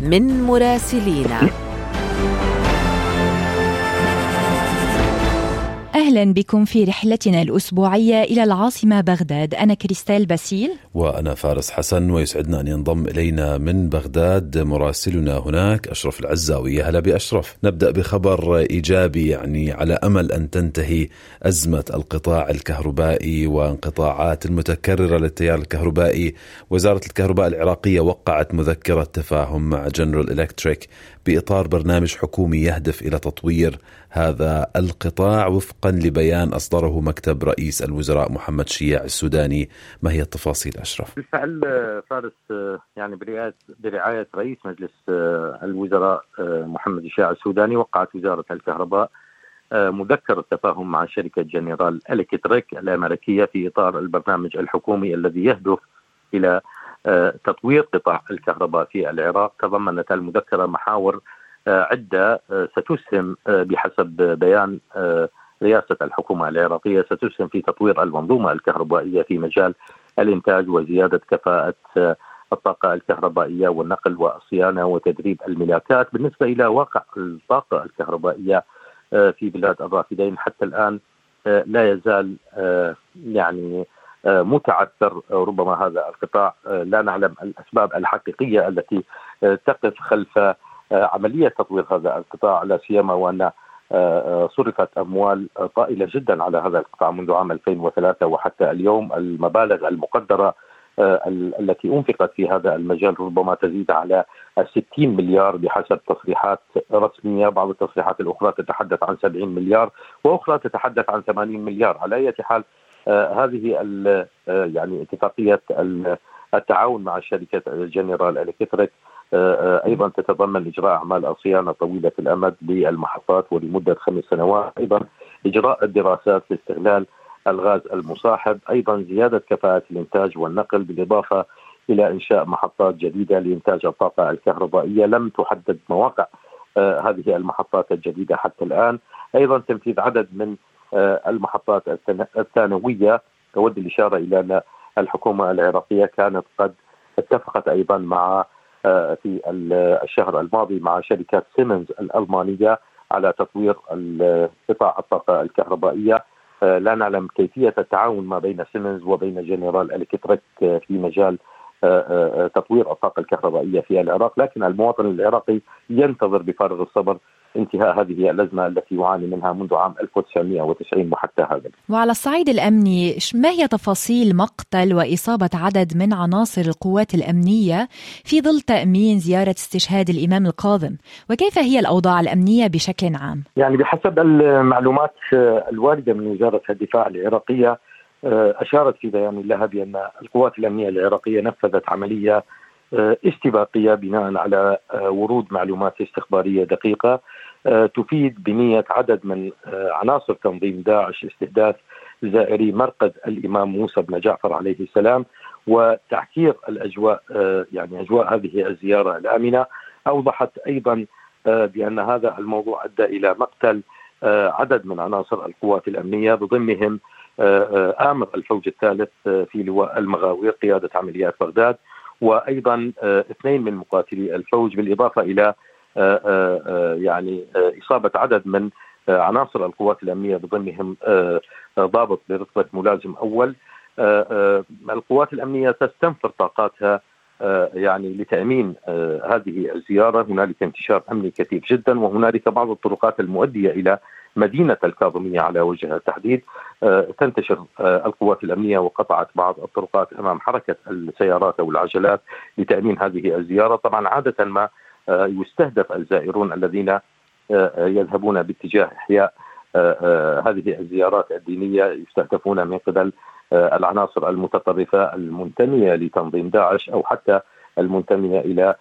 من مراسلينا. أهلا بكم في رحلتنا الأسبوعية إلى العاصمة بغداد. أنا كريستال باسيل. وأنا فارس حسن ويسعدنا أن ينضم إلينا من بغداد مراسلنا هناك أشرف العزاوي. هلا بأشرف. نبدأ بخبر إيجابي يعني على أمل أن تنتهي أزمة القطاع الكهربائي وانقطاعات المتكررة للتيار الكهربائي. وزارة الكهرباء العراقية وقعت مذكرة تفاهم مع جنرال إلكتريك بإطار برنامج حكومي يهدف إلى تطوير هذا القطاع وفقا لبيان أصدره مكتب رئيس الوزراء محمد شياع السوداني ما هي التفاصيل أشرف؟ بالفعل فارس يعني برعاية, برعاية رئيس مجلس الوزراء محمد شياع السوداني وقعت وزارة الكهرباء مذكرة تفاهم مع شركة جنرال إلكتريك الأمريكية في إطار البرنامج الحكومي الذي يهدف إلى تطوير قطاع الكهرباء في العراق تضمنت المذكرة محاور عدة ستسهم بحسب بيان رئاسة الحكومة العراقية ستسهم في تطوير المنظومة الكهربائية في مجال الإنتاج وزيادة كفاءة الطاقة الكهربائية والنقل والصيانة وتدريب الملاكات. بالنسبة إلى واقع الطاقة الكهربائية في بلاد الرافدين حتى الآن لا يزال يعني متعثر. ربما هذا القطاع لا نعلم الأسباب الحقيقية التي تقف خلف عملية تطوير هذا القطاع لا سيما وأن صرفت أموال طائلة جدا على هذا القطاع منذ عام 2003 وحتى اليوم المبالغ المقدرة التي أنفقت في هذا المجال ربما تزيد على 60 مليار بحسب تصريحات رسمية، بعض التصريحات الأخرى تتحدث عن 70 مليار وأخرى تتحدث عن 80 مليار، على أي حال آه هذه آه يعني اتفاقية التعاون مع شركه جنرال الكتريك آه أيضا تتضمن إجراء أعمال الصيانه طويلة الأمد للمحطات ولمدة خمس سنوات، أيضا إجراء الدراسات لاستغلال الغاز المصاحب، أيضا زيادة كفاءة الإنتاج والنقل بالإضافة إلى إنشاء محطات جديدة لإنتاج الطاقة الكهربائية، لم تحدد مواقع هذه المحطات الجديدة حتى الآن، أيضا تنفيذ عدد من المحطات الثانوية. تود الإشارة إلى أن الحكومة العراقية كانت قد اتفقت أيضا مع في الشهر الماضي مع شركة سيمنز الألمانية على تطوير قطاع الطاقة الكهربائية. لا نعلم كيفية التعاون ما بين سيمنز وبين جنرال الكتريك في مجال تطوير الطاقة الكهربائية في العراق لكن المواطن العراقي ينتظر بفارغ الصبر انتهاء هذه الأزمة التي يعاني منها منذ عام 1990 وحتى هذا وعلى الصعيد الأمني ما هي تفاصيل مقتل وإصابة عدد من عناصر القوات الأمنية في ظل تأمين زيارة استشهاد الإمام القاضم وكيف هي الأوضاع الأمنية بشكل عام؟ يعني بحسب المعلومات الواردة من وزارة الدفاع العراقية أشارت في بيان لها بأن القوات الأمنية العراقية نفذت عملية استباقية بناء على ورود معلومات استخبارية دقيقة تفيد بنية عدد من عناصر تنظيم داعش استهداف زائري مرقد الإمام موسى بن جعفر عليه السلام وتعكير الأجواء يعني أجواء هذه الزيارة الآمنة. أوضحت أيضا بأن هذا الموضوع أدى إلى مقتل عدد من عناصر القوات الأمنية بضمنهم آمر الفوج الثالث في لواء المغاوير قيادة عمليات بغداد. وأيضا اثنين من مقاتلي الفوج بالإضافة إلى يعني إصابة عدد من عناصر القوات الأمنية بضمنهم ضابط برتبة ملازم أول. القوات الأمنية تستنفر طاقاتها يعني لتأمين هذه الزيارة. هنالك انتشار أمني كثير جدا وهنالك بعض الطرقات المؤدية إلى مدينة الكاظميه على وجه التحديد تنتشر القوات الأمنية وقطعت بعض الطرقات أمام حركة السيارات أو العجلات لتأمين هذه الزيارة، طبعا عادة ما يستهدف الزائرون الذين يذهبون باتجاه إحياء هذه الزيارات الدينية يستهدفون من قبل العناصر المتطرفة المنتمية لتنظيم داعش أو حتى المنتمية إلى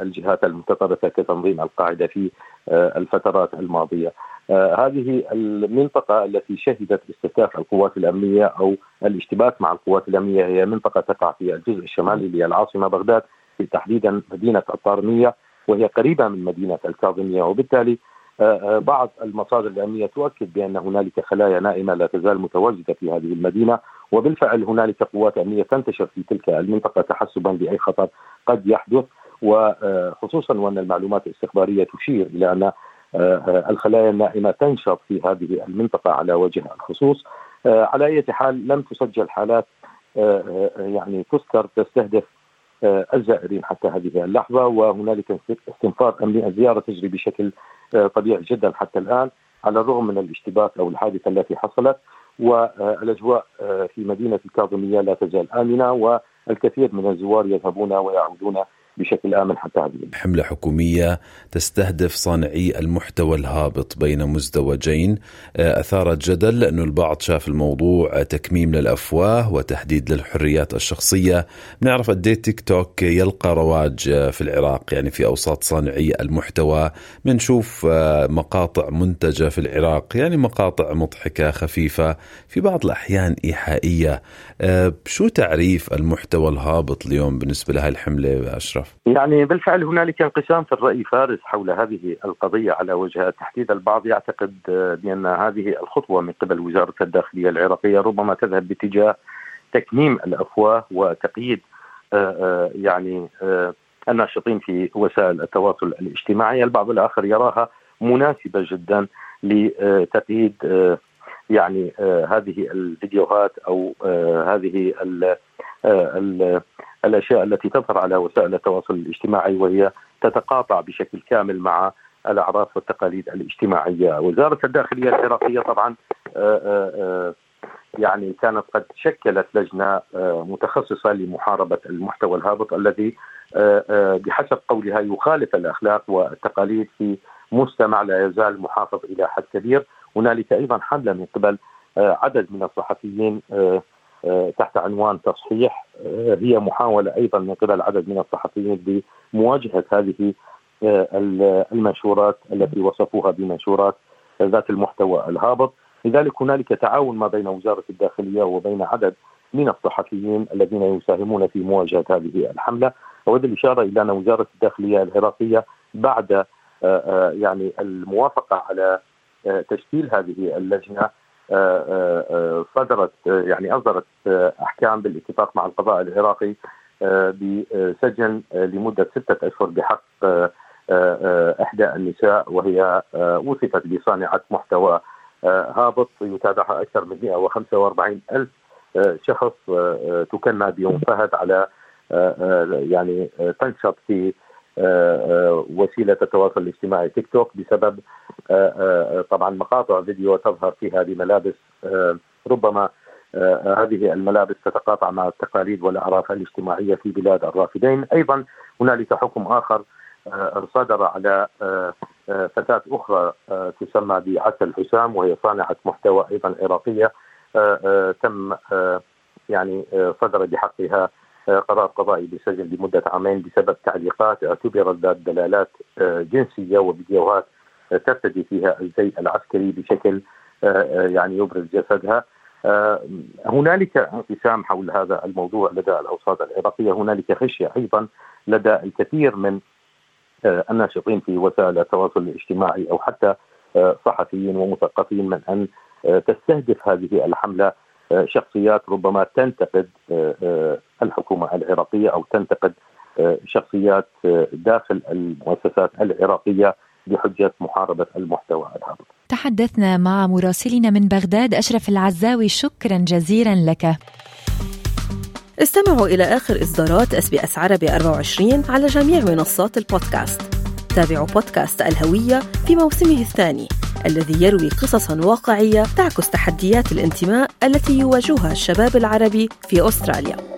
الجهات المتطرفة كتنظيم القاعدة في الفترات الماضية. هذه المنطقة التي شهدت استهداف القوات الأمنية أو الاشتباك مع القوات الأمنية هي منطقة تقع في الجزء الشمالي للعاصمة بغداد تحديدا مدينة الطارمية وهي قريبة من مدينة الكاظمية وبالتالي بعض المصادر الأمنية تؤكد بأن هنالك خلايا نائمة لا تزال متواجدة في هذه المدينة وبالفعل هنالك قوات أمنية تنتشر في تلك المنطقة تحسبا لاي خطر قد يحدث وخصوصا وأن المعلومات الاستخبارية تشير إلى أن الخلايا النائمة تنشط في هذه المنطقة على وجه الخصوص. على أي حال لم تسجل حالات يعني تذكر تستهدف الزائرين حتى هذه اللحظة. وهنالك استنفار أمني الزياره تجري بشكل طبيعي جدا حتى الآن على الرغم من الاشتباك أو الحادثة التي حصلت. والأجواء في مدينة الكاظمية لا تزال آمنة والكثير من الزوار يذهبون ويعودون بشكل آمن حتى هذه حملة حكومية تستهدف صانعي المحتوى الهابط بين مزدوجين. آه، أثارت جدل لأنه البعض شاف الموضوع تكميم للأفواه وتحديد للحريات الشخصية. بنعرف قد إيه تيك توك يلقى رواج آه، في العراق يعني في أوساط صانعي المحتوى. بنشوف آه، مقاطع منتجة في العراق يعني مقاطع مضحكة خفيفة في بعض الأحيان إيحائية. شو تعريف المحتوى الهابط اليوم بالنسبة لهي الحملة اشرف يعني بالفعل هنالك انقسام في الرأي فارس حول هذه القضية على وجه التحديد. البعض يعتقد بأن هذه الخطوة من قبل وزارة الداخلية العراقية ربما تذهب باتجاه تكميم الأفواه وتقييد آه، آه، يعني آه، الناشطين في وسائل التواصل الاجتماعي. البعض الآخر يراها مناسبة جدا لتقييد يعني هذه الفيديوهات أو هذه الأشياء التي تظهر على وسائل التواصل الاجتماعي وهي تتقاطع بشكل كامل مع الأعراف والتقاليد الاجتماعية، وزارة الداخلية العراقية طبعا آه، آه، آه، يعني كانت قد شكلت لجنة متخصصة لمحاربة المحتوى الهابط الذي بحسب قولها يخالف الأخلاق والتقاليد في مجتمع لا يزال محافظ إلى حد كبير، هنالك أيضا حملة من قبل عدد من الصحفيين آه، تحت عنوان تصحيح آه، هي محاولة أيضا من قبل عدد من الصحفيين بمواجهة هذه آه، المنشورات التي وصفوها بمنشورات ذات المحتوى الهابط. لذلك هنالك تعاون ما بين وزارة الداخلية وبين عدد من الصحفيين الذين يساهمون في مواجهة هذه الحملة. أود الإشارة إلى أن وزارة الداخلية العراقية بعد يعني الموافقة على تشكيل هذه اللجنة آه، آه، آه، صدرت يعني أصدرت أحكام بالاتفاق مع القضاء العراقي بسجن لمدة ستة أشهر بحق إحدى النساء وهي وصفت بصانعة محتوى هابط يتابعها أكثر من 145 ألف شخص تكنى بيوم فهد على يعني تنشط في وسيلة التواصل الاجتماعي تيك توك بسبب آه، آه، طبعا مقاطع فيديو تظهر فيها بملابس آه، ربما هذه الملابس تتقاطع مع التقاليد والأعراف الاجتماعية في بلاد الرافدين، أيضا هنالك حكم آخر صدر على فتاه أخرى تسمى بعسل حسام وهي صانعة محتوى أيضا عراقيه تم يعني صدر بحقها قرار قضائي بالسجن لمدة عامين بسبب تعليقات اعتبرت ذات دلالات جنسية وفيديوهات ترتدي فيها الزي العسكري بشكل يعني يبرز جسدها. هنالك انقسام حول هذا الموضوع لدى الأوساط العراقية. هنالك خشية أيضا لدى الكثير من الناشطين في وسائل التواصل الاجتماعي أو حتى صحفيين ومثقفين من أن تستهدف هذه الحملة شخصيات ربما تنتقد العراقيه أو تنتقد شخصيات داخل المؤسسات العراقية بحجة محاربة المحتوى الهابط. تحدثنا مع مراسلنا من بغداد أشرف العزاوي شكرا جزيلا لك. استمعوا إلى آخر إصدارات SBS عربي 24 على جميع منصات البودكاست. تابعوا بودكاست الهوية في موسمه الثاني الذي يروي قصصا واقعية تعكس تحديات الانتماء التي يواجهها الشباب العربي في أستراليا.